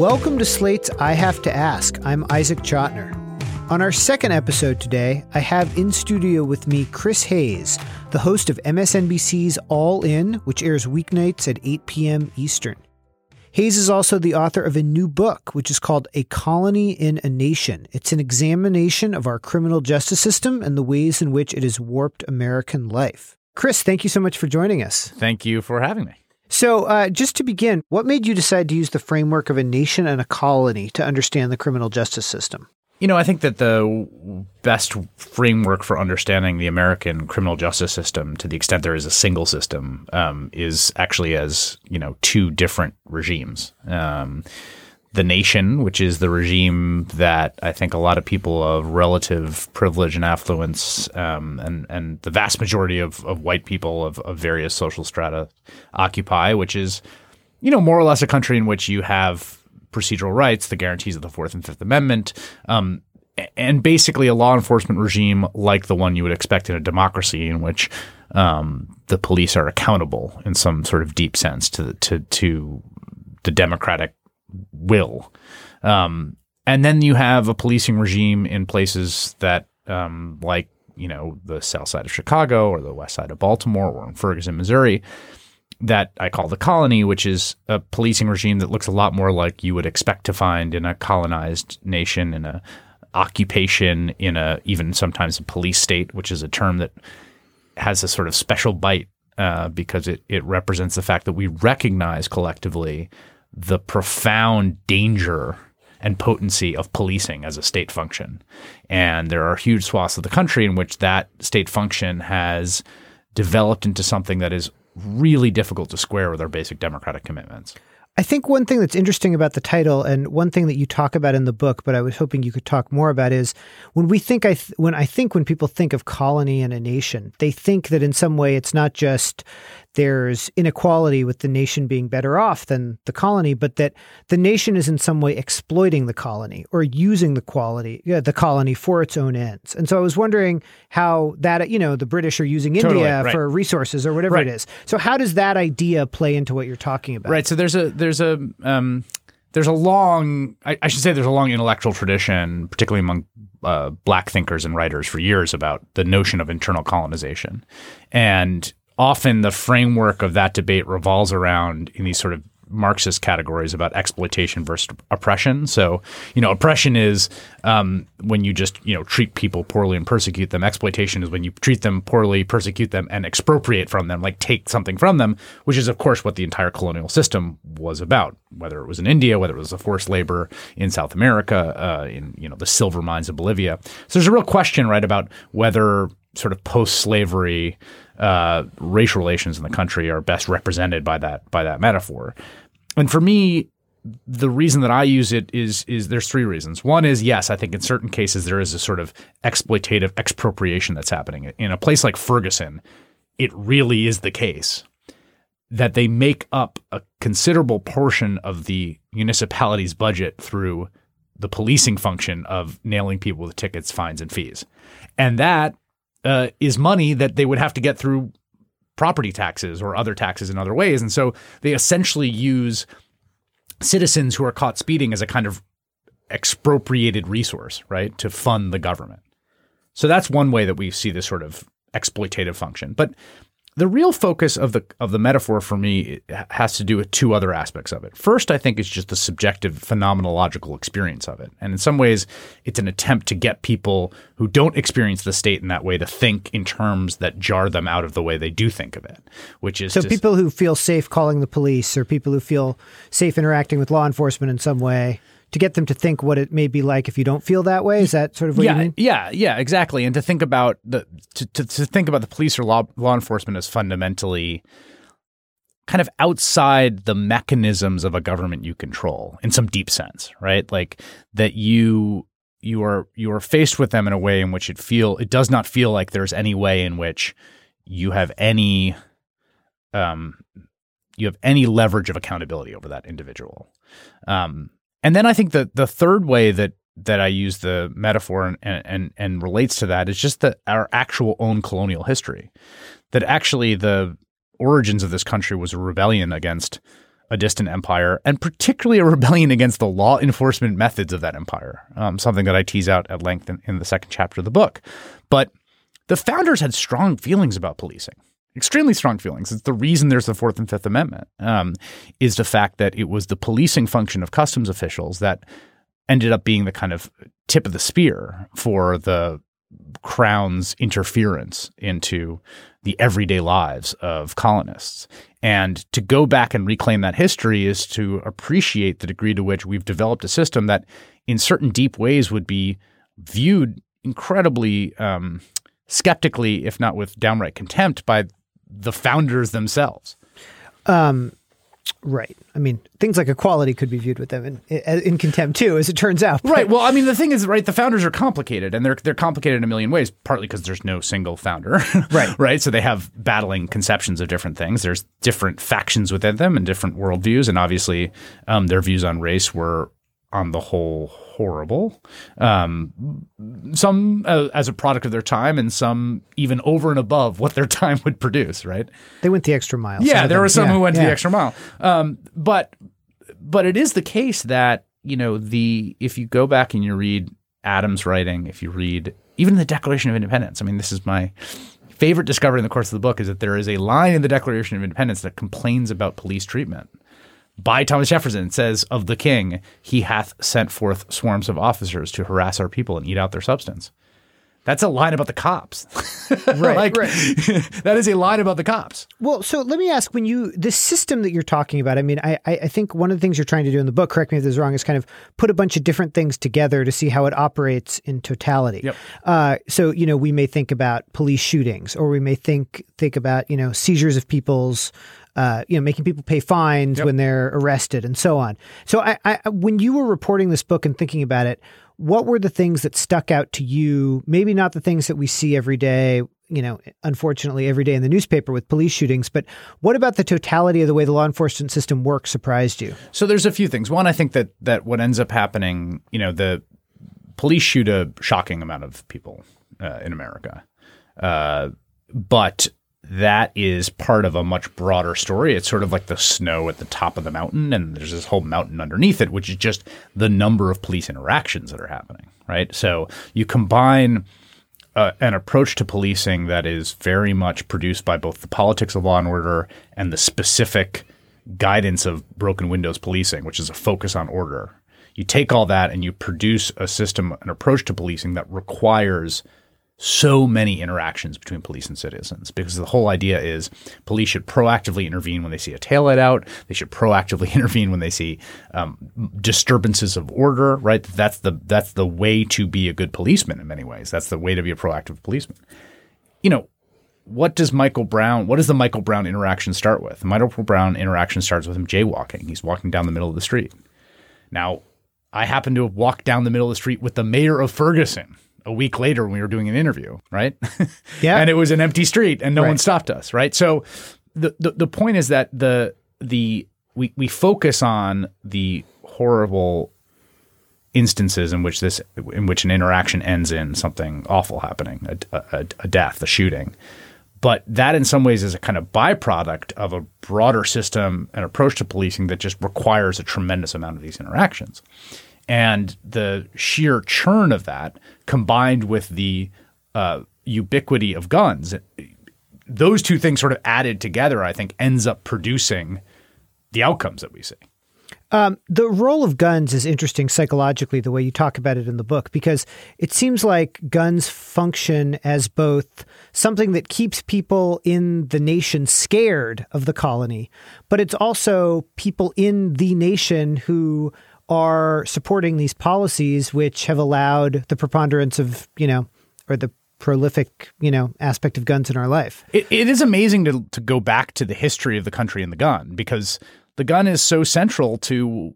Welcome to Slate's I Have to Ask. I'm Isaac Chotiner. On our second episode today, I have in studio with me Chris Hayes, the host of MSNBC's All In, which airs weeknights at 8 p.m. Eastern. Hayes is also the author of a new book, which is called A Colony in a Nation. It's an examination of our criminal justice system and the ways in which it has warped American life. Chris, thank you so much for joining us. Thank you for having me. So, uh, just to begin, what made you decide to use the framework of a nation and a colony to understand the criminal justice system? You know, I think that the best framework for understanding the American criminal justice system, to the extent there is a single system, um, is actually as you know two different regimes. Um, the nation, which is the regime that I think a lot of people of relative privilege and affluence, um, and and the vast majority of, of white people of, of various social strata occupy, which is, you know, more or less a country in which you have procedural rights, the guarantees of the Fourth and Fifth Amendment, um, and basically a law enforcement regime like the one you would expect in a democracy, in which um, the police are accountable in some sort of deep sense to to to the democratic will. Um, and then you have a policing regime in places that, um, like, you know, the south side of Chicago or the west side of Baltimore or in Ferguson, Missouri, that I call the colony, which is a policing regime that looks a lot more like you would expect to find in a colonized nation, in a occupation, in a even sometimes a police state, which is a term that has a sort of special bite uh, because it it represents the fact that we recognize collectively the profound danger and potency of policing as a state function. And there are huge swaths of the country in which that state function has developed into something that is really difficult to square with our basic democratic commitments. I think one thing that's interesting about the title, and one thing that you talk about in the book, but I was hoping you could talk more about, is when we think I th- when I think when people think of colony and a nation, they think that in some way it's not just there's inequality with the nation being better off than the colony, but that the nation is in some way exploiting the colony or using the quality yeah, the colony for its own ends. And so I was wondering how that you know the British are using Totally, India right. for resources or whatever Right. it is. So how does that idea play into what you're talking about? Right. So there's a there's a um, there's a long I, I should say there's a long intellectual tradition, particularly among uh, black thinkers and writers for years about the notion of internal colonization, and often the framework of that debate revolves around in these sort of Marxist categories about exploitation versus oppression. So, you know, oppression is um, when you just you know treat people poorly and persecute them. Exploitation is when you treat them poorly, persecute them, and expropriate from them, like take something from them, which is of course what the entire colonial system was about. Whether it was in India, whether it was the forced labor in South America, uh, in you know the silver mines of Bolivia. So there's a real question, right, about whether sort of post-slavery uh, racial relations in the country are best represented by that by that metaphor. And for me, the reason that I use it is is there's three reasons. One is yes, I think in certain cases there is a sort of exploitative expropriation that's happening in a place like Ferguson. It really is the case that they make up a considerable portion of the municipality's budget through the policing function of nailing people with tickets, fines, and fees, and that uh, is money that they would have to get through property taxes or other taxes in other ways. And so they essentially use citizens who are caught speeding as a kind of expropriated resource, right, to fund the government. So that's one way that we see this sort of exploitative function. But the real focus of the of the metaphor for me has to do with two other aspects of it. First, I think is just the subjective phenomenological experience of it. And in some ways, it's an attempt to get people who don't experience the state in that way to think in terms that jar them out of the way they do think of it, which is So people who feel safe calling the police or people who feel safe interacting with law enforcement in some way to get them to think what it may be like if you don't feel that way. Is that sort of what yeah, you mean? Yeah, yeah, exactly. And to think about the to, to, to think about the police or law law enforcement as fundamentally kind of outside the mechanisms of a government you control in some deep sense, right? Like that you you are you are faced with them in a way in which it feel it does not feel like there's any way in which you have any um you have any leverage of accountability over that individual. Um and then I think that the third way that that I use the metaphor and, and and relates to that is just that our actual own colonial history. That actually the origins of this country was a rebellion against a distant empire, and particularly a rebellion against the law enforcement methods of that empire. Um, something that I tease out at length in, in the second chapter of the book. But the founders had strong feelings about policing extremely strong feelings. It's the reason there's the Fourth and Fifth Amendment um, is the fact that it was the policing function of customs officials that ended up being the kind of tip of the spear for the crown's interference into the everyday lives of colonists. And to go back and reclaim that history is to appreciate the degree to which we've developed a system that, in certain deep ways, would be viewed incredibly um, skeptically, if not with downright contempt, by the founders themselves. Um, right. I mean, things like equality could be viewed with them in, in contempt too, as it turns out. Right. Well, I mean, the thing is, right? The founders are complicated, and they're they're complicated in a million ways. Partly because there's no single founder. right. Right. So they have battling conceptions of different things. There's different factions within them and different worldviews, and obviously, um, their views on race were, on the whole, horrible. Um, some uh, as a product of their time, and some even over and above what their time would produce. Right? They went the extra mile. Yeah, there were some yeah, who went yeah. the extra mile. Um, but but it is the case that you know the if you go back and you read Adams' writing, if you read even the Declaration of Independence. I mean, this is my favorite discovery in the course of the book is that there is a line in the Declaration of Independence that complains about police treatment by Thomas Jefferson says of the king, he hath sent forth swarms of officers to harass our people and eat out their substance. That's a line about the cops. Right, like, right. that is a line about the cops. Well, so let me ask: when you the system that you're talking about, I mean, I I I think one of the things you're trying to do in the book, correct me if this is wrong, is kind of put a bunch of different things together to see how it operates in totality. Yep. Uh, so you know, we may think about police shootings, or we may think think about you know seizures of people's. Uh, you know, making people pay fines Yep. when they're arrested and so on. So, I, I, when you were reporting this book and thinking about it, what were the things that stuck out to you? Maybe not the things that we see every day, you know, unfortunately every day in the newspaper with police shootings, but what about the totality of the way the law enforcement system works surprised you? So there's a few things. One, I think that that what ends up happening, you know, the police shoot a shocking amount of people uh, in America, uh, but that is part of a much broader story. It's sort of like the snow at the top of the mountain, and there's this whole mountain underneath it, which is just the number of police interactions that are happening. Right. So you combine uh, an approach to policing that is very much produced by both the politics of law and order and the specific guidance of broken windows policing, which is a focus on order. You take all that and you produce a system, an approach to policing that requires so many interactions between police and citizens because the whole idea is police should proactively intervene when they see a taillight out. They should proactively intervene when they see um, disturbances of order. Right? That's the that's the way to be a good policeman in many ways. That's the way to be a proactive policeman. You know, what does Michael Brown? What does the Michael Brown interaction start with? The Michael Brown interaction starts with him jaywalking. He's walking down the middle of the street. Now, I happen to have walked down the middle of the street with the mayor of Ferguson a week later when we were doing an interview, right? Yeah. and it was an empty street and no one stopped us, right? So the, the the point is that the the we we focus on the horrible instances in which this in which an interaction ends in something awful happening, a, a, a death, a shooting. But that, in some ways, is a kind of byproduct of a broader system and approach to policing that just requires a tremendous amount of these interactions. And the sheer churn of that, combined with the uh, ubiquity of guns, those two things sort of added together, I think, ends up producing the outcomes that we see. Um, the role of guns is interesting psychologically, the way you talk about it in the book, because it seems like guns function as both something that keeps people in the nation scared of the colony, but it's also people in the nation who are supporting these policies which have allowed the preponderance of, you know, or the prolific, you know, aspect of guns in our life. It, it is amazing to to go back to the history of the country and the gun because the gun is so central to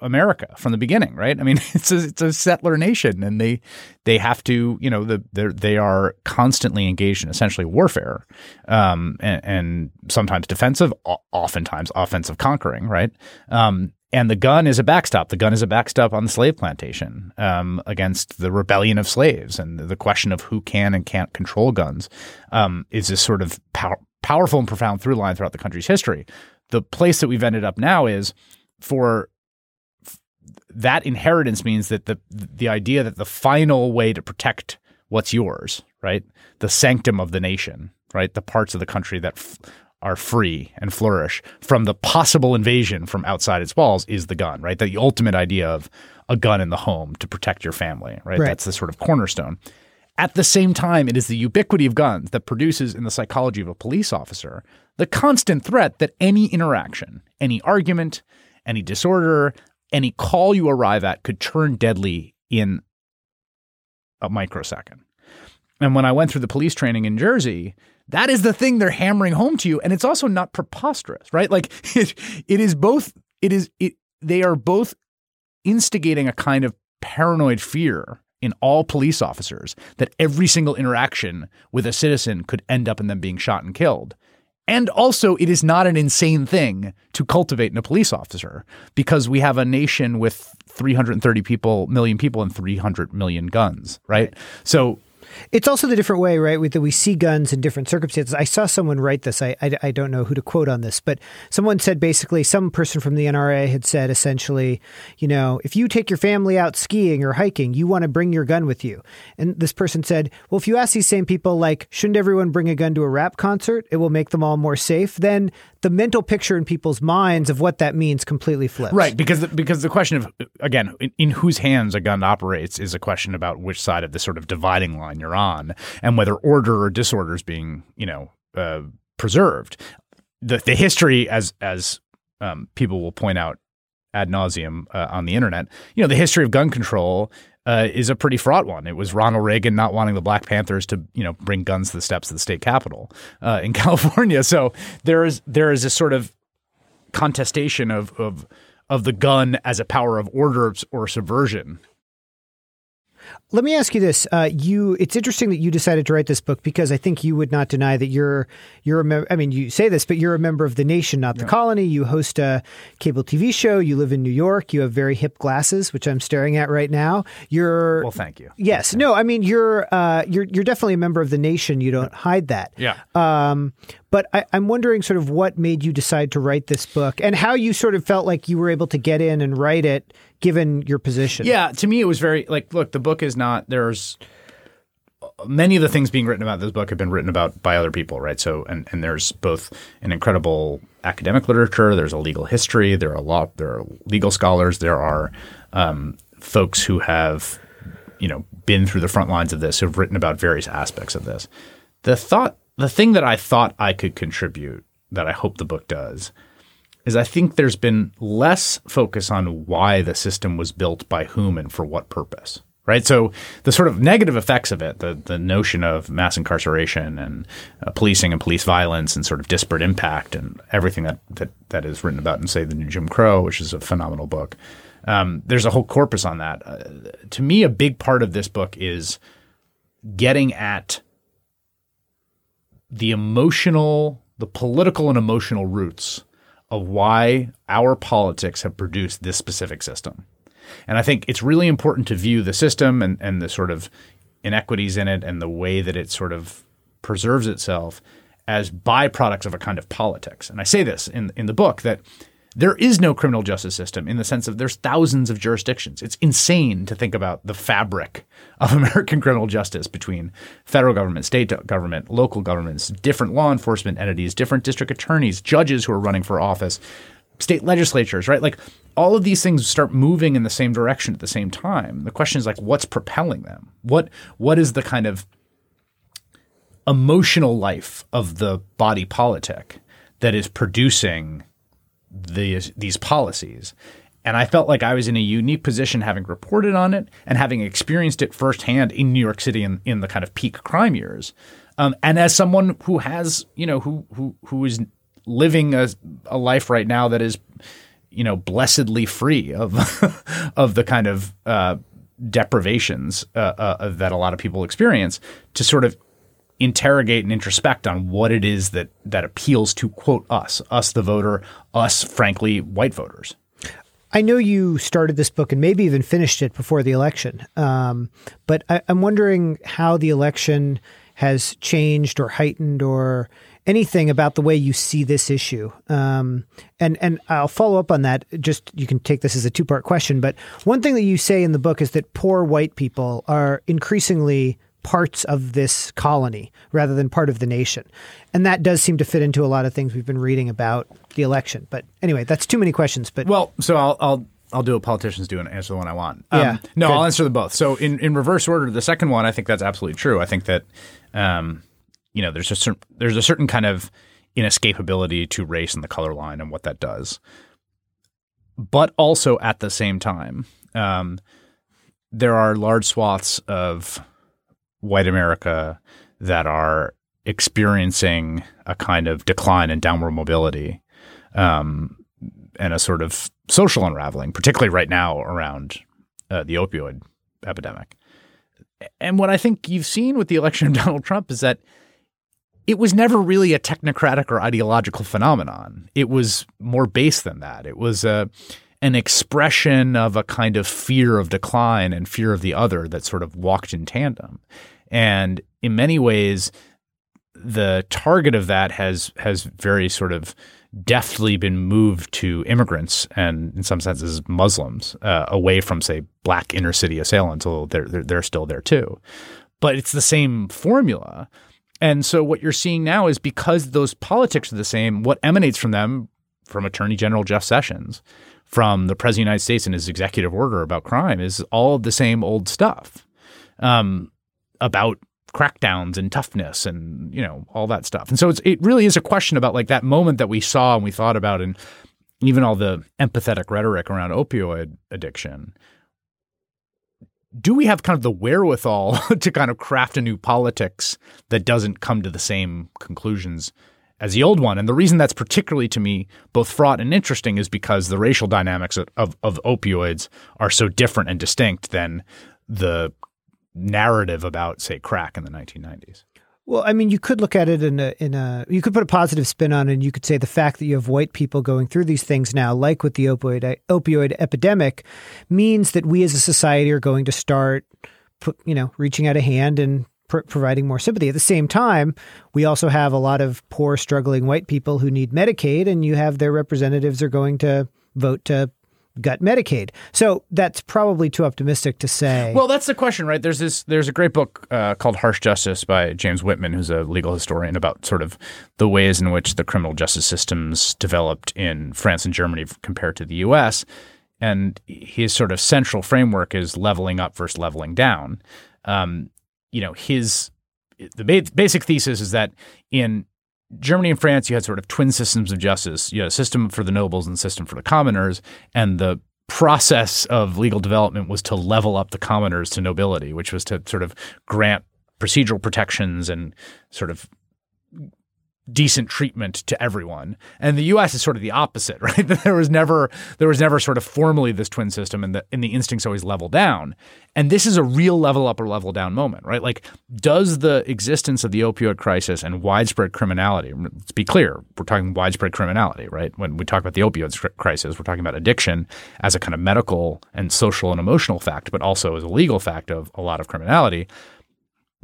America from the beginning, right? I mean, it's a, it's a settler nation, and they they have to, you know, the they are constantly engaged in essentially warfare, um, and, and sometimes defensive, oftentimes offensive conquering, right? Um, and the gun is a backstop. The gun is a backstop on the slave plantation um, against the rebellion of slaves, and the question of who can and can't control guns um, is this sort of pow- powerful and profound through line throughout the country's history. the place that we've ended up now is for that inheritance means that the the idea that the final way to protect what's yours, right, the sanctum of the nation, right, the parts of the country that f- are free and flourish from the possible invasion from outside its walls is the gun, right? The ultimate idea of a gun in the home to protect your family, right? Right. That's the sort of cornerstone. At the same time, it is the ubiquity of guns that produces in the psychology of a police officer the constant threat that any interaction, any argument, any disorder, any call you arrive at could turn deadly in a microsecond. And when I went through the police training in Jersey, that is the thing they're hammering home to you. And it's also not preposterous, right? Like it, it is both, it is, it, they are both instigating a kind of paranoid fear in all police officers that every single interaction with a citizen could end up in them being shot and killed. And also, it is not an insane thing to cultivate in a police officer because we have a nation with 330 people, million people, and 300 million guns, right? So It's also the different way, right? With that we see guns in different circumstances. I saw someone write this. I, I I don't know who to quote on this, but someone said basically some person from the NRA had said essentially, you know, if you take your family out skiing or hiking, you want to bring your gun with you. And this person said, well, if you ask these same people, like, shouldn't everyone bring a gun to a rap concert? It will make them all more safe. Then the mental picture in people's minds of what that means completely flips. Right, because the, because the question of again, in, in whose hands a gun operates is a question about which side of the sort of dividing line you're on, and whether order or disorder is being you know uh, preserved. The the history, as as um, people will point out ad nauseum uh, on the internet, you know, the history of gun control. Uh, is a pretty fraught one. It was Ronald Reagan not wanting the Black Panthers to, you know, bring guns to the steps of the state capitol uh, in California. So there is there is a sort of contestation of of of the gun as a power of order or subversion. Let me ask you this: uh, you, it's interesting that you decided to write this book because I think you would not deny that you're you're a mem- I mean, you say this, but you're a member of the nation, not the colony. You host a cable TV show. You live in New York. You have very hip glasses, which I'm staring at right now. You're Well, thank you. yes, no, I mean you're uh, you're you're definitely a member of the nation. You don't hide that. Yeah. Um, but I, I'm wondering sort of what made you decide to write this book and how you sort of felt like you were able to get in and write it given your position. Yeah, to me it was very like look, the book is not there's many of the things being written about this book have been written about by other people, right? So and and there's both an incredible academic literature, there's a legal history, there are a lot there are legal scholars, there are um, folks who have you know been through the front lines of this who've written about various aspects of this. The thought the thing that I thought I could contribute that I hope the book does is I think there's been less focus on why the system was built by whom and for what purpose. Right. So the sort of negative effects of it, the, the notion of mass incarceration and uh, policing and police violence and sort of disparate impact and everything that, that, that is written about in, say, the new Jim Crow, which is a phenomenal book. Um, there's a whole corpus on that. Uh, to me, a big part of this book is getting at the emotional, the political and emotional roots of why our politics have produced this specific system. And I think it's really important to view the system and, and the sort of inequities in it and the way that it sort of preserves itself as byproducts of a kind of politics. And I say this in, in the book that there is no criminal justice system in the sense of there's thousands of jurisdictions. It's insane to think about the fabric of American criminal justice between federal government, state government, local governments, different law enforcement entities, different district attorneys, judges who are running for office, state legislatures, right? Like all of these things start moving in the same direction at the same time. The question is like what's propelling them? What what is the kind of emotional life of the body politic that is producing these these policies. And I felt like I was in a unique position having reported on it and having experienced it firsthand in New York City in, in the kind of peak crime years. Um, and as someone who has, you know, who who who is living a, a life right now that is, you know, blessedly free of of the kind of uh, deprivations uh, uh, that a lot of people experience, to sort of interrogate and introspect on what it is that that appeals to quote us, us the voter, us frankly white voters. I know you started this book and maybe even finished it before the election, um, but I, I'm wondering how the election has changed or heightened or anything about the way you see this issue. Um, and and I'll follow up on that. Just you can take this as a two part question. But one thing that you say in the book is that poor white people are increasingly parts of this colony rather than part of the nation. And that does seem to fit into a lot of things we've been reading about the election. But anyway, that's too many questions. But well, so I'll I'll I'll do what politicians do and answer the one I want. Um, yeah, no, good. I'll answer them both. So in, in reverse order, the second one, I think that's absolutely true. I think that, um, you know, there's a certain there's a certain kind of inescapability to race and the color line and what that does. But also at the same time, um, there are large swaths of white America that are experiencing a kind of decline in downward mobility um, and a sort of social unraveling, particularly right now around uh, the opioid epidemic. And what I think you've seen with the election of Donald Trump is that it was never really a technocratic or ideological phenomenon. It was more base than that. It was a an expression of a kind of fear of decline and fear of the other that sort of walked in tandem. And in many ways, the target of that has has very sort of deftly been moved to immigrants and in some senses Muslims uh, away from say black inner city assailants, although they're, they're, they're still there too. But it's the same formula. And so what you're seeing now is because those politics are the same, what emanates from them, from Attorney General Jeff Sessions, from the President of the United States and his executive order about crime, is all the same old stuff um, about crackdowns and toughness and you know all that stuff. And so it's, it really is a question about like that moment that we saw and we thought about and even all the empathetic rhetoric around opioid addiction. Do we have kind of the wherewithal to kind of craft a new politics that doesn't come to the same conclusions as the old one? And the reason that's particularly to me both fraught and interesting is because the racial dynamics of, of, of opioids are so different and distinct than the narrative about, say, crack in the 1990s. Well, I mean, you could look at it in a in a you could put a positive spin on it, and you could say the fact that you have white people going through these things now, like with the opioid opioid epidemic, means that we as a society are going to start, put, you know, reaching out a hand and pr- providing more sympathy. At the same time, we also have a lot of poor, struggling white people who need Medicaid, and you have their representatives are going to vote to gut Medicaid. So that's probably too optimistic to say. Well, that's the question, right? There's this. There's a great book uh, called Harsh Justice by James Whitman, who's a legal historian, about sort of the ways in which the criminal justice systems developed in France and Germany compared to the U.S. And his sort of central framework is leveling up versus leveling down. Um, you know, his the basic thesis is that in Germany and France, you had sort of twin systems of justice. You had a system for the nobles and a system for the commoners. And the process of legal development was to level up the commoners to nobility, which was to sort of grant procedural protections and sort of decent treatment to everyone. And the US is sort of the opposite, right? there was never there was never sort of formally this twin system and the and the instincts always level down. And this is a real level up or level down moment, right? Like does the existence of the opioid crisis and widespread criminality, let's be clear, we're talking widespread criminality, right? When we talk about the opioid crisis, we're talking about addiction as a kind of medical and social and emotional fact, but also as a legal fact of a lot of criminality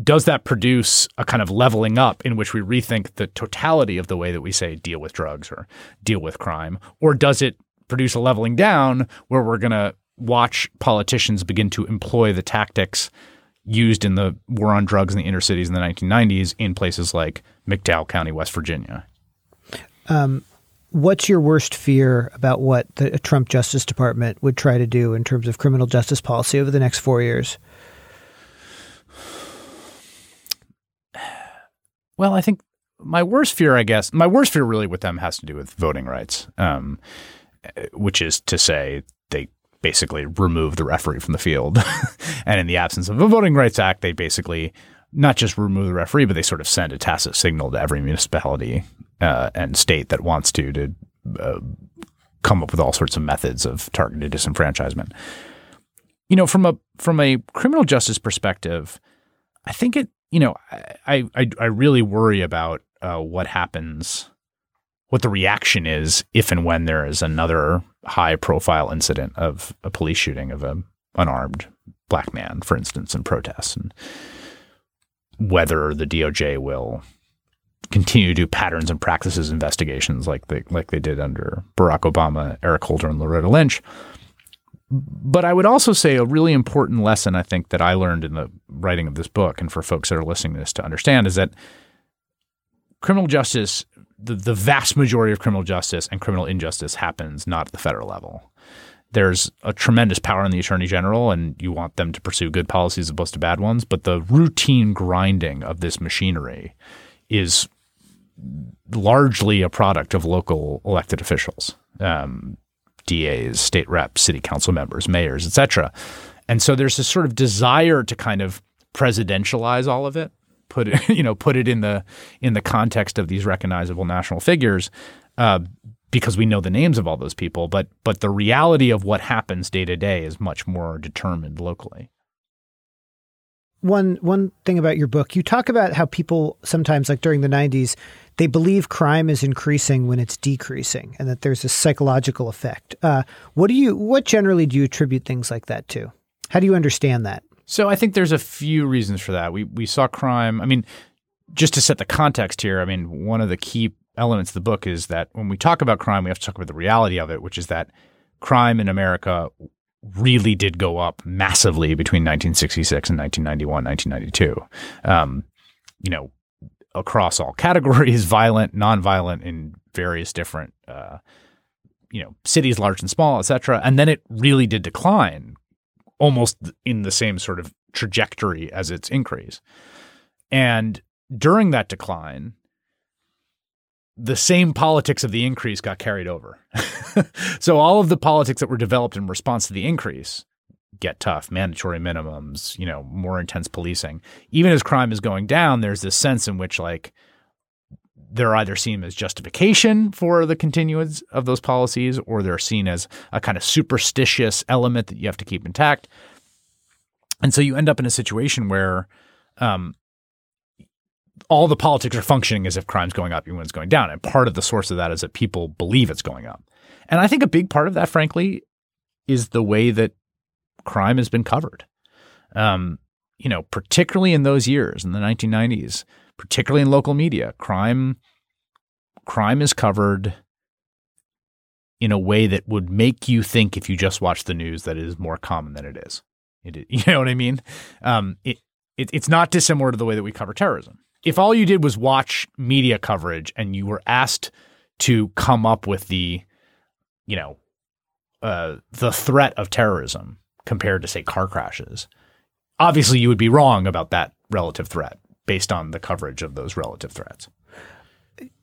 does that produce a kind of leveling up in which we rethink the totality of the way that we say deal with drugs or deal with crime? Or does it produce a leveling down where we're going to watch politicians begin to employ the tactics used in the war on drugs in the inner cities in the 1990s in places like McDowell County, West Virginia? Um, what's your worst fear about what the Trump Justice Department would try to do in terms of criminal justice policy over the next four years? Well, I think my worst fear, I guess, my worst fear really with them has to do with voting rights, um, which is to say they basically remove the referee from the field. and in the absence of a Voting Rights Act, they basically not just remove the referee, but they sort of send a tacit signal to every municipality uh, and state that wants to to uh, come up with all sorts of methods of targeted disenfranchisement. You know, from a from a criminal justice perspective, I think it you know, I I, I really worry about uh, what happens, what the reaction is if and when there is another high profile incident of a police shooting of a unarmed black man, for instance, in protests, and whether the DOJ will continue to do patterns and practices investigations like they like they did under Barack Obama, Eric Holder, and Loretta Lynch. But I would also say a really important lesson I think that I learned in the writing of this book, and for folks that are listening to this to understand, is that criminal justice, the, the vast majority of criminal justice and criminal injustice happens not at the federal level. There's a tremendous power in the attorney general, and you want them to pursue good policies as opposed to bad ones. But the routine grinding of this machinery is largely a product of local elected officials. Um, DAs, state reps, city council members, mayors, etc. And so there's this sort of desire to kind of presidentialize all of it, put it, you know, put it in the in the context of these recognizable national figures, uh, because we know the names of all those people. But but the reality of what happens day to day is much more determined locally. One one thing about your book, you talk about how people sometimes, like during the '90s, they believe crime is increasing when it's decreasing, and that there's a psychological effect. Uh, what do you? What generally do you attribute things like that to? How do you understand that? So I think there's a few reasons for that. We we saw crime. I mean, just to set the context here. I mean, one of the key elements of the book is that when we talk about crime, we have to talk about the reality of it, which is that crime in America really did go up massively between 1966 and 1991, 1992. Um, you know, across all categories, violent, nonviolent, in various different, uh, you know, cities, large and small, et cetera. And then it really did decline almost in the same sort of trajectory as its increase. And during that decline, the same politics of the increase got carried over. so all of the politics that were developed in response to the increase get tough, mandatory minimums, you know, more intense policing. Even as crime is going down, there's this sense in which like they're either seen as justification for the continuance of those policies or they're seen as a kind of superstitious element that you have to keep intact. And so you end up in a situation where um, all the politics are functioning as if crime's going up even when it's going down. And part of the source of that is that people believe it's going up. And I think a big part of that, frankly, is the way that crime has been covered. Um, you know, particularly in those years in the 1990s, particularly in local media, crime crime is covered in a way that would make you think if you just watch the news that it is more common than it is. It, you know what I mean? Um, it, it, it's not dissimilar to the way that we cover terrorism. If all you did was watch media coverage and you were asked to come up with the, you know, uh, the threat of terrorism, compared to say car crashes. Obviously, you would be wrong about that relative threat based on the coverage of those relative threats.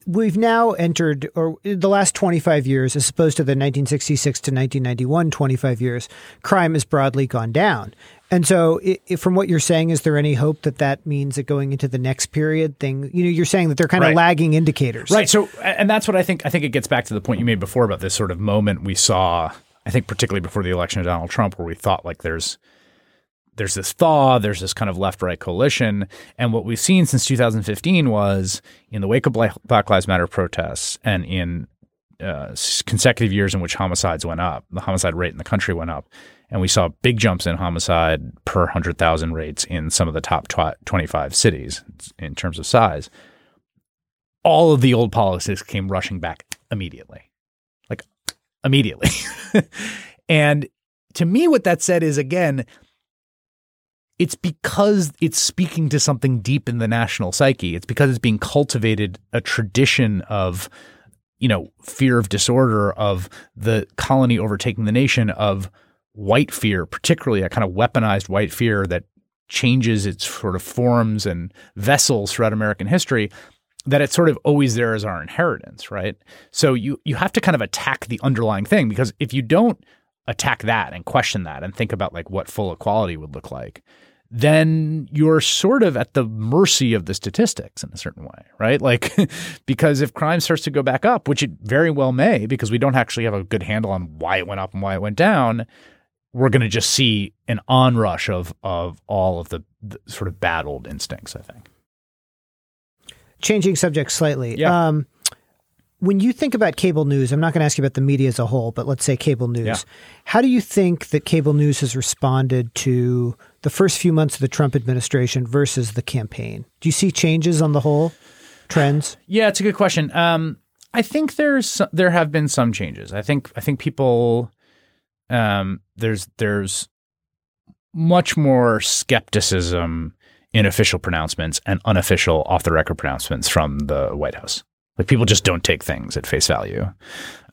We've now entered, or the last 25 years, as opposed to the 1966 to 1991 25 years, crime has broadly gone down. And so, it, from what you're saying, is there any hope that that means that going into the next period, thing, you know, you're saying that they're kind of lagging indicators, right? So, and that's what I think. I think it gets back to the point you made before about this sort of moment we saw I think particularly before the election of Donald Trump, where we thought like there's there's this thaw, there's this kind of left right coalition. And what we've seen since 2015 was in the wake of Black Lives Matter protests and in uh, consecutive years in which homicides went up, the homicide rate in the country went up. And we saw big jumps in homicide per 100,000 rates in some of the top tw- 25 cities in terms of size. All of the old policies came rushing back immediately like immediately. and to me, what that said is again, it's because it's speaking to something deep in the national psyche. It's because it's being cultivated a tradition of, you know, fear of disorder, of the colony overtaking the nation, of white fear, particularly a kind of weaponized white fear that changes its sort of forms and vessels throughout American history that it's sort of always there as our inheritance, right? So you you have to kind of attack the underlying thing because if you don't attack that and question that and think about like what full equality would look like, then you're sort of at the mercy of the statistics in a certain way, right? Like because if crime starts to go back up, which it very well may because we don't actually have a good handle on why it went up and why it went down, we're going to just see an onrush of of all of the, the sort of bad old instincts, I think changing subject slightly. Yeah. Um, when you think about cable news, I'm not going to ask you about the media as a whole, but let's say cable news. Yeah. How do you think that cable news has responded to the first few months of the Trump administration versus the campaign? Do you see changes on the whole? trends? Yeah, it's a good question. Um, I think there's there have been some changes. I think I think people um, there's there's much more skepticism in official pronouncements and unofficial off the record pronouncements from the White House. Like people just don't take things at face value.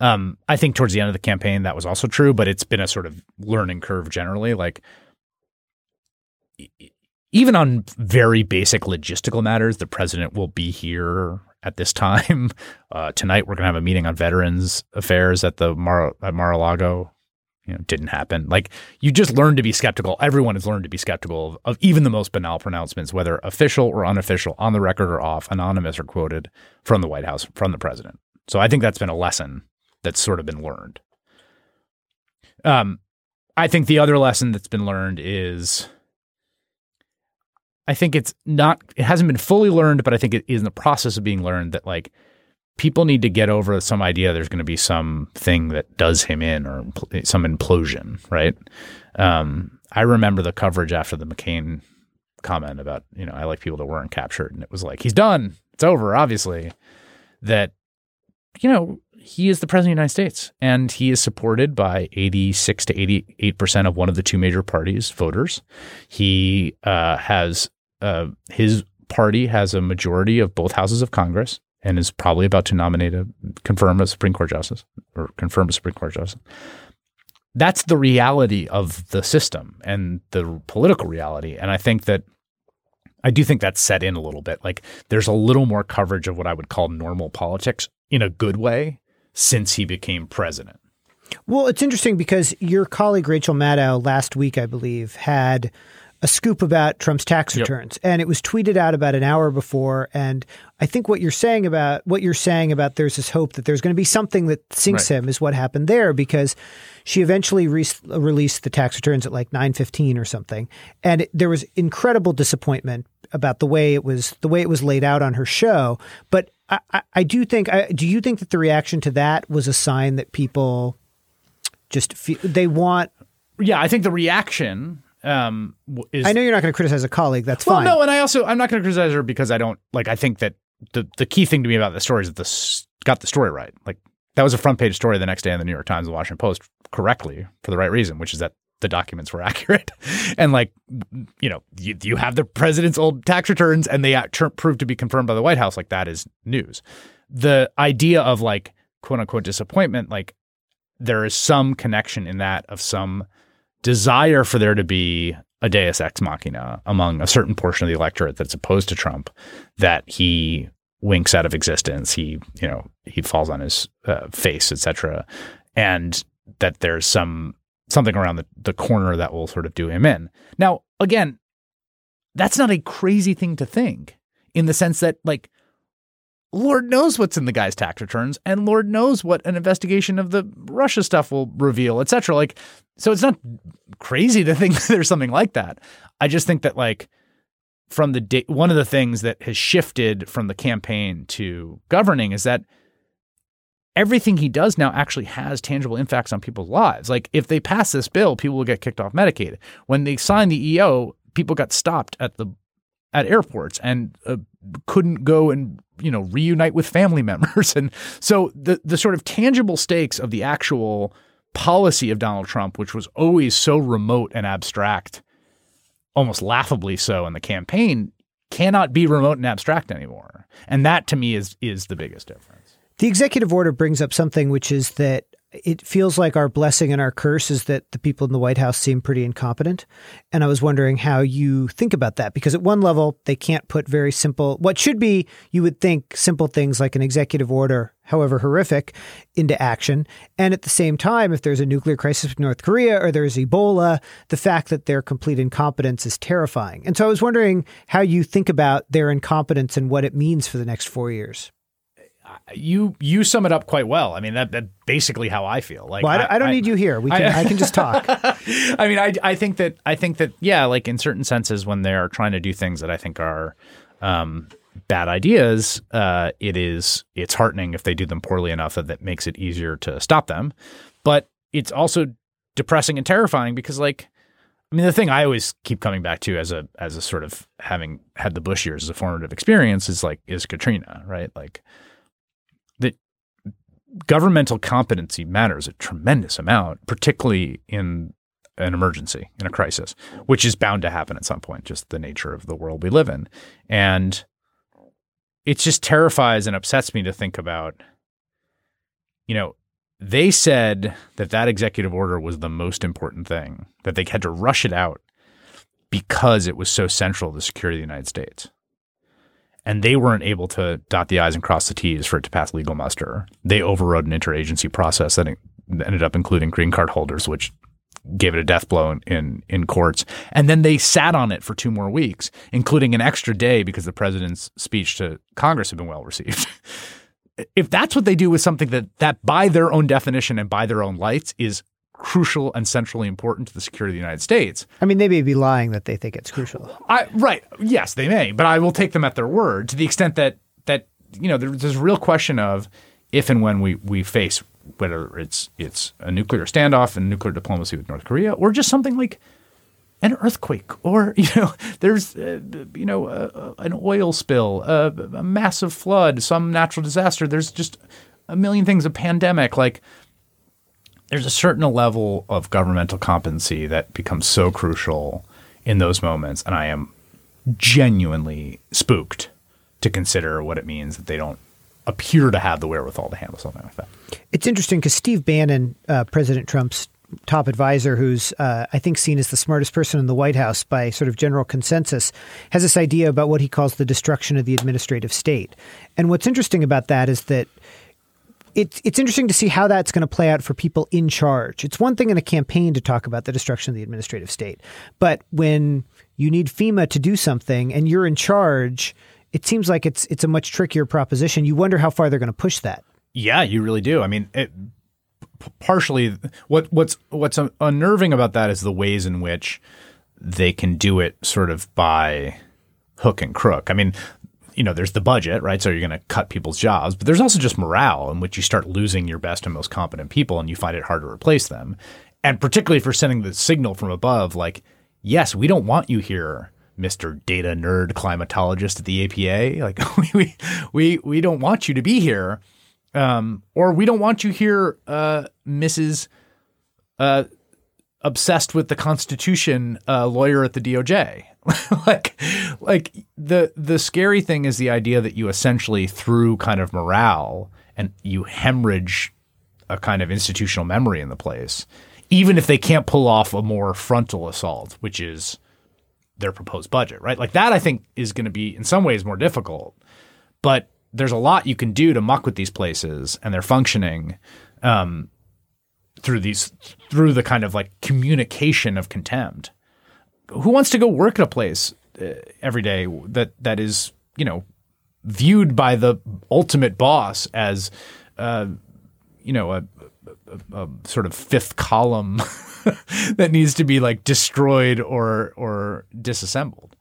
Um, I think towards the end of the campaign that was also true, but it's been a sort of learning curve generally. Like even on very basic logistical matters, the president will be here at this time. Uh, tonight, we're going to have a meeting on veterans affairs at the Mar- at Mar-a-Lago. You know, didn't happen. Like you just learn to be skeptical. Everyone has learned to be skeptical of, of even the most banal pronouncements, whether official or unofficial, on the record or off, anonymous or quoted from the White House, from the president. So I think that's been a lesson that's sort of been learned. Um, I think the other lesson that's been learned is I think it's not, it hasn't been fully learned, but I think it is in the process of being learned that like people need to get over some idea there's going to be some thing that does him in or some implosion, right? Um, I remember the coverage after the McCain comment about, you know, I like people that weren't captured. And it was like, he's done. It's over, obviously. That, you know, he is the president of the United States and he is supported by 86 to 88% of one of the two major parties' voters. He uh, has uh, his party has a majority of both houses of Congress and is probably about to nominate a confirm a Supreme Court justice or confirm a Supreme Court justice. That's the reality of the system and the political reality. And I think that I do think that's set in a little bit. Like there's a little more coverage of what I would call normal politics in a good way since he became president. Well, it's interesting because your colleague Rachel Maddow last week, I believe, had a scoop about Trump's tax returns, yep. and it was tweeted out about an hour before. And I think what you're saying about what you're saying about there's this hope that there's going to be something that sinks right. him is what happened there because she eventually re- released the tax returns at like 9:15 or something, and it, there was incredible disappointment about the way it was the way it was laid out on her show. But I, I, I do think I, do you think that the reaction to that was a sign that people just feel, they want yeah, I think the reaction um, is. I know you're not going to criticize a colleague. That's well, fine. no, and I also I'm not going to criticize her because I don't like. I think that the the key thing to me about the story is that this got the story right. Like that was a front page story the next day in the New York Times and the Washington Post correctly for the right reason, which is that the documents were accurate. and like, you know, you, you have the president's old tax returns and they proved to be confirmed by the White House. Like that is news. The idea of like quote unquote disappointment, like there is some connection in that of some desire for there to be a deus ex machina among a certain portion of the electorate that's opposed to Trump that he winks out of existence. He, you know, he falls on his uh, face, etc. And that there's some something around the, the corner that will sort of do him in. Now, again, that's not a crazy thing to think in the sense that like Lord knows what's in the guy's tax returns, and Lord knows what an investigation of the Russia stuff will reveal, etc. Like, so it's not crazy to think there's something like that. I just think that like from the day, one of the things that has shifted from the campaign to governing is that everything he does now actually has tangible impacts on people's lives. Like if they pass this bill, people will get kicked off Medicaid. When they signed the EO, people got stopped at the at airports and uh, couldn't go and you know reunite with family members. And so the the sort of tangible stakes of the actual policy of Donald Trump which was always so remote and abstract almost laughably so in the campaign cannot be remote and abstract anymore. And that to me is is the biggest difference. The executive order brings up something which is that it feels like our blessing and our curse is that the people in the White House seem pretty incompetent. And I was wondering how you think about that because at one level, they can't put very simple, what should be, you would think, simple things like an executive order, however horrific, into action. And at the same time, if there's a nuclear crisis with North Korea or there's Ebola, the fact that their complete incompetence is terrifying. And so I was wondering how you think about their incompetence and what it means for the next four years you you sum it up quite well. I mean that that's basically how I feel. Like well, I, I, don't need you here. We can I, I can just talk. I mean, I I think that I think that yeah, like in certain senses, when they're trying to do things that I think are um, bad ideas, uh, it is it's heartening if they do them poorly enough that that makes it easier to stop them. But it's also depressing and terrifying because like I mean, the thing I always keep coming back to as a as a sort of having had the Bush years as a formative experience is like is Katrina, right? Like that governmental competency matters a tremendous amount, particularly in an emergency, in a crisis, which is bound to happen at some point, just the nature of the world we live in. And it just terrifies and upsets me to think about, you know, they said that that executive order was the most important thing, that they had to rush it out because it was so central to the security of the United States. And they weren't able to dot the I's and cross the T's for it to pass legal muster. They overrode an interagency process that ended up including green card holders, which gave it a death blow in, in, in courts. And then they sat on it for two more weeks, including an extra day because the president's speech to Congress had been well received. if that's what they do with something that that by their own definition and by their own lights is crucial and centrally important to the security of the United States. I mean, they may be lying that they think it's crucial. I, right. Yes, they may, but I will take them at their word to the extent that that you know there's a real question of if and when we we face whether it's it's a nuclear standoff and nuclear diplomacy with North Korea or just something like an earthquake or you know there's uh, you know uh, an oil spill uh, a massive flood some natural disaster there's just a million things a pandemic like there's a certain level of governmental competency that becomes so crucial in those moments and i am genuinely spooked to consider what it means that they don't appear to have the wherewithal to handle something like that it's interesting because steve bannon uh, president trump's top advisor, who's uh, I think seen as the smartest person in the White House by sort of general consensus, has this idea about what he calls the destruction of the administrative state. And what's interesting about that is that it's it's interesting to see how that's going to play out for people in charge. It's one thing in a campaign to talk about the destruction of the administrative state, but when you need FEMA to do something and you're in charge, it seems like it's it's a much trickier proposition. You wonder how far they're going to push that. Yeah, you really do. I mean, it, partially what what's what's unnerving about that is the ways in which they can do it sort of by hook and crook. I mean, you know, there's the budget, right? So you're going to cut people's jobs, but there's also just morale in which you start losing your best and most competent people and you find it hard to replace them. And particularly for sending the signal from above like, yes, we don't want you here. Mr. Data Nerd Climatologist at the EPA. Like we we we don't want you to be here. Um, or we don't want you here, uh, Mrs. Uh, obsessed with the Constitution uh, lawyer at the DOJ. like, like the the scary thing is the idea that you essentially through kind of morale and you hemorrhage a kind of institutional memory in the place, even if they can't pull off a more frontal assault, which is their proposed budget, right? Like that, I think is going to be in some ways more difficult, but there's a lot you can do to muck with these places and they're functioning um, through these through the kind of like communication of contempt. Who wants to go work at a place uh, every day that that is you know viewed by the ultimate boss as uh, you know a, a, a, sort of fifth column that needs to be like destroyed or or disassembled.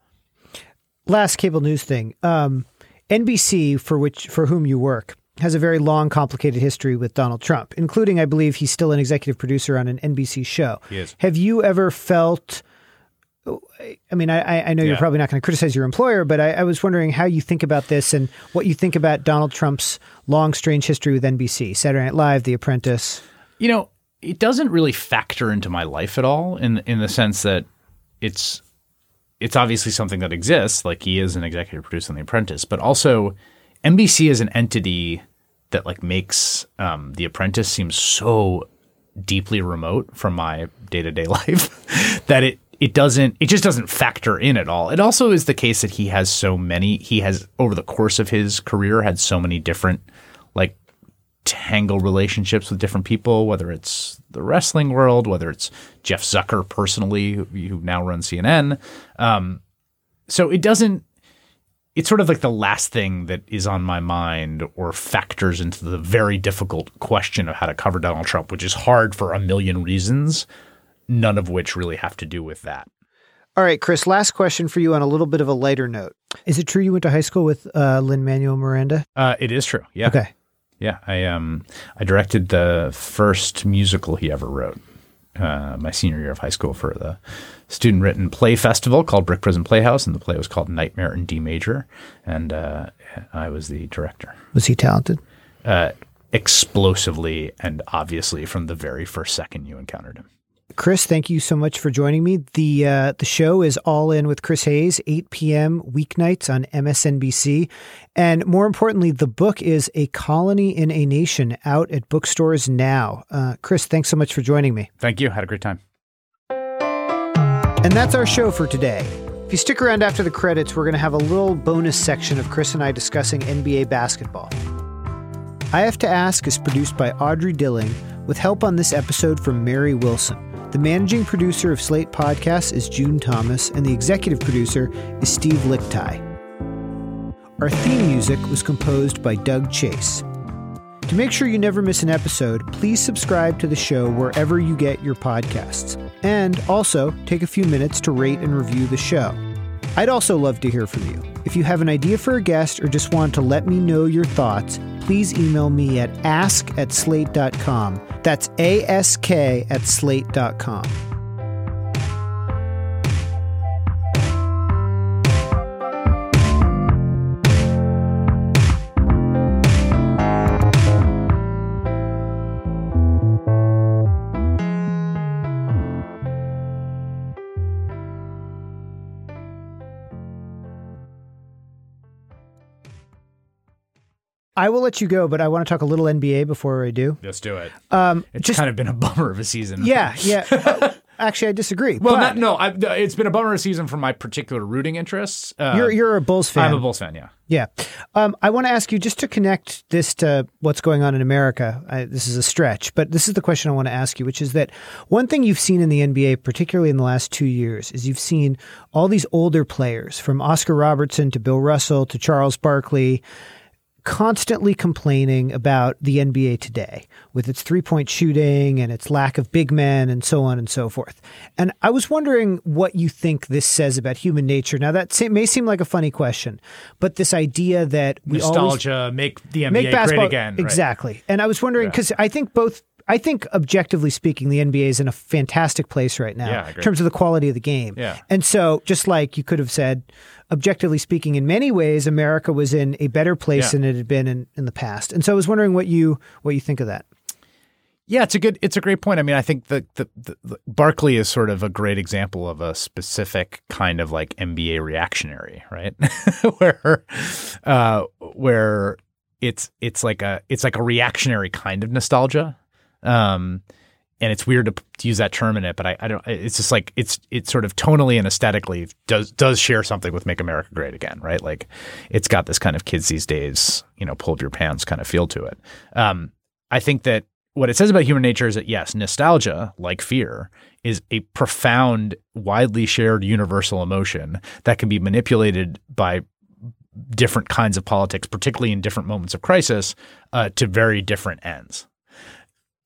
Last cable news thing. Um, NBC, for which for whom you work, has a very long, complicated history with Donald Trump, including, I believe, he's still an executive producer on an NBC show. He is. Have you ever felt? I mean, I, I know you're probably not going to criticize your employer, but I, I, was wondering how you think about this and what you think about Donald Trump's long, strange history with NBC, Saturday Night Live, The Apprentice. You know, it doesn't really factor into my life at all, in in the sense that it's it's obviously something that exists. Like he is an executive producer on The Apprentice, but also NBC is an entity that like makes um, The Apprentice seem so deeply remote from my day to day life that it it doesn't it just doesn't factor in at all. It also is the case that he has so many he has over the course of his career had so many different like tangle relationships with different people, whether it's the wrestling world, whether it's Jeff Zucker personally, who, who now runs CNN. Um, so it doesn't. It's sort of like the last thing that is on my mind or factors into the very difficult question of how to cover Donald Trump, which is hard for a million reasons, none of which really have to do with that. All right, Chris, last question for you on a little bit of a lighter note. Is it true you went to high school with uh, Lin Manuel Miranda? Uh, it is true. Yeah. Okay. Yeah, I um I directed the first musical he ever wrote. uh, my senior year of high school for the student written play festival called Brick Prison Playhouse, and the play was called Nightmare in D Major, and uh, I was the director. Was he talented? Uh, explosively and obviously from the very first second you encountered him. Chris, thank you so much for joining me. The uh, the show is All In with Chris Hayes, 8 p.m. weeknights on MSNBC. And more importantly, the book is A Colony in a Nation out at bookstores now. Uh, Chris, thanks so much for joining me. Thank you. Had a great time. And that's our show for today. If you stick around after the credits, we're going to have a little bonus section of Chris and I discussing NBA basketball. I Have to Ask is produced by Audrey Dilling with help on this episode from Mary Wilson. The managing producer of Slate Podcasts is June Thomas, and the executive producer is Steve Lickteig. Our theme music was composed by Doug Chase. To make sure you never miss an episode, please subscribe to the show wherever you get your podcasts. And also, take a few minutes to rate and review the show. I'd also love to hear from you. If you have an idea for a guest or just want to let me know your thoughts, please email me at ask at slate.com. That's ask at slate.com. I will let you go, but I want to talk a little NBA before I do. Let's do it. Um, It's just kind of been a bummer of a season. yeah, yeah. Uh, actually, I disagree. Well, not, no, I, it's been a bummer of a season for my particular rooting interests. Uh, you're you're a Bulls fan. I'm a Bulls fan, yeah. Yeah. Um, I want to ask you just to connect this to what's going on in America. I, this is a stretch, but this is the question I want to ask you, which is that one thing you've seen in the NBA, particularly in the last two years, is you've seen all these older players from Oscar Robertson to Bill Russell to Charles Barkley constantly complaining about the NBA today with its three point shooting and its lack of big men and so on and so forth. And I was wondering what you think this says about human nature. Now, that may seem like a funny question, but this idea that we always Nostalgia, make the NBA make basketball great again. right. exactly. And I was wondering because I think both. I think objectively speaking, the NBA is in a fantastic place right now Yeah, in terms of the quality of the game. Yeah. And so, just like you could have said, objectively speaking, in many ways, America was in a better place Yeah. than it had been in, in the past. And so, I was wondering what you what you think of that. Yeah, it's a good, it's a great point. I mean, I think the, the, the, the Barkley is sort of a great example of a specific kind of like NBA reactionary, right? where, uh, where it's it's like a it's like a reactionary kind of nostalgia, um, and it's weird to, to use that term in it, but I, I don't. It's just like it's it's sort of tonally and aesthetically does does share something with "Make America Great Again," right? Like it's got this kind of kids these days, you know, pull up your pants kind of feel to it. Um, I think that what it says about human nature is that yes, nostalgia, like fear, is a profound, widely shared universal emotion that can be manipulated by different kinds of politics, particularly in different moments of crisis, uh, to very different ends.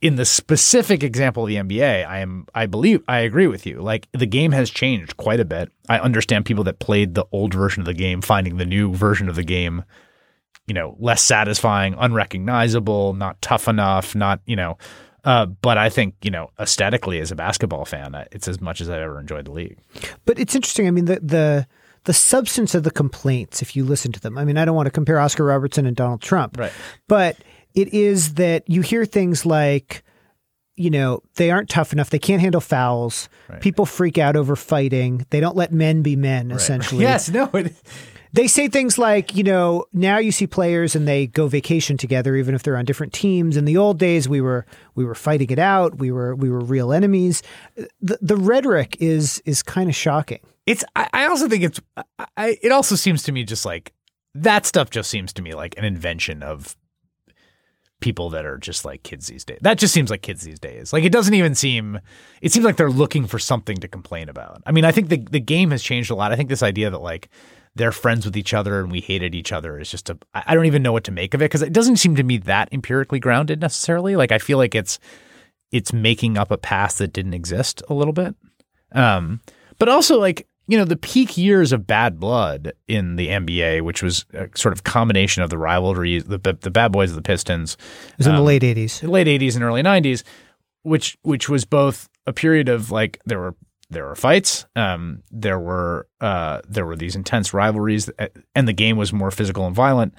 In the specific example of the NBA, I am I believe I agree with you. Like the game has changed quite a bit. I understand people that played the old version of the game finding the new version of the game you know, less satisfying, unrecognizable, not tough enough, not, you know, uh, but I think, you know, aesthetically as a basketball fan, it's as much as I've ever enjoyed the league. But it's interesting. I mean, the the the substance of the complaints, if you listen to them. I mean, I don't want to compare Oscar Robertson and Donald Trump, Right. But it is that you hear things like, you know, they aren't tough enough. They can't handle fouls. Right. People freak out over fighting. They don't let men be men. Essentially, Yes, no, it, They say things like, you know, now you see players and they go vacation together, even if they're on different teams. In the old days, we were we were fighting it out. We were we were real enemies. The the rhetoric is is kind of shocking. it's, I, I also think it's, I, it also seems to me just like that stuff just seems to me like an invention of people that are just like kids these days. That just seems like kids these days. Like it doesn't even seem it seems like they're looking for something to complain about. I mean, I think the the game has changed a lot. I think this idea that like they're friends with each other and we hated each other is just a I don't even know what to make of it because it doesn't seem to me that empirically grounded necessarily. Like I feel like it's it's making up a past that didn't exist a little bit. Um, but also like you know the peak years of bad blood in the NBA, which was a sort of combination of the rivalry, the the bad boys of the Pistons, It was in the Um, late eighties. late '80s and early '90s, which which was both a period of like there were there were fights, um, there were uh, there were these intense rivalries, uh, and the game was more physical and violent.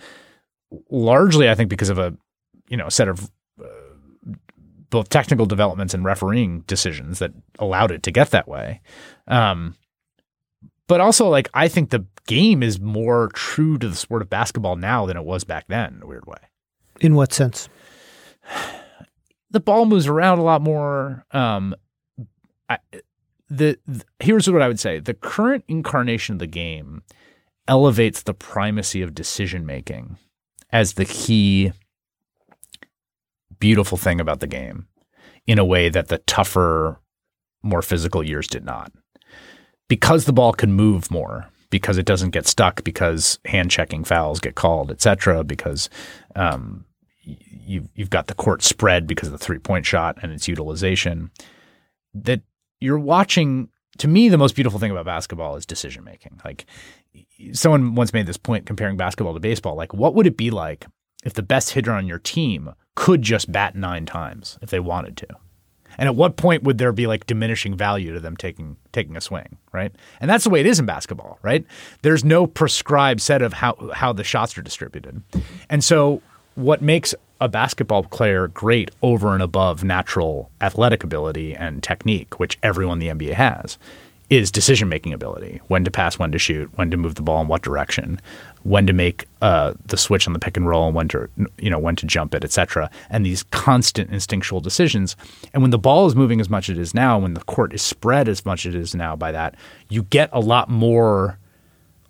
Largely, I think because of a you know set of uh, both technical developments and refereeing decisions that allowed it to get that way. Um, but also, like I think the game is more true to the sport of basketball now than it was back then. In a weird way. In what sense? The ball moves around a lot more. Um, I, the, the here's what I would say: the current incarnation of the game elevates the primacy of decision making as the key beautiful thing about the game in a way that the tougher, more physical years did not. Because the ball can move more, because it doesn't get stuck, because hand checking fouls get called, etc. because um, you've, you've got the court spread because of the three point shot and its utilization, that you're watching. To me, the most beautiful thing about basketball is decision making. Like someone once made this point comparing basketball to baseball. Like, what would it be like if the best hitter on your team could just bat nine times if they wanted to? And at what point would there be like diminishing value to them taking taking a swing, right? And that's the way it is in basketball, right? There's no prescribed set of how how the shots are distributed. And so what makes a basketball player great over and above natural athletic ability and technique, which everyone in the NBA has, is decision making ability when to pass, when to shoot, when to move the ball in what direction, when to make uh, the switch on the pick and roll, and when to you know when to jump it, etc. And these constant instinctual decisions. And when the ball is moving as much as it is now, when the court is spread as much as it is now, by that you get a lot more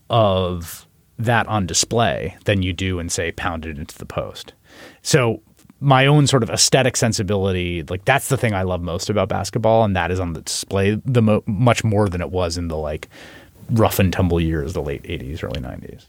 of that on display than you do in say pounded into the post. So my own sort of aesthetic sensibility, like that's the thing I love most about basketball, and that is on the display the mo- much more than it was in the like rough and tumble years, the late '80s, early '90s.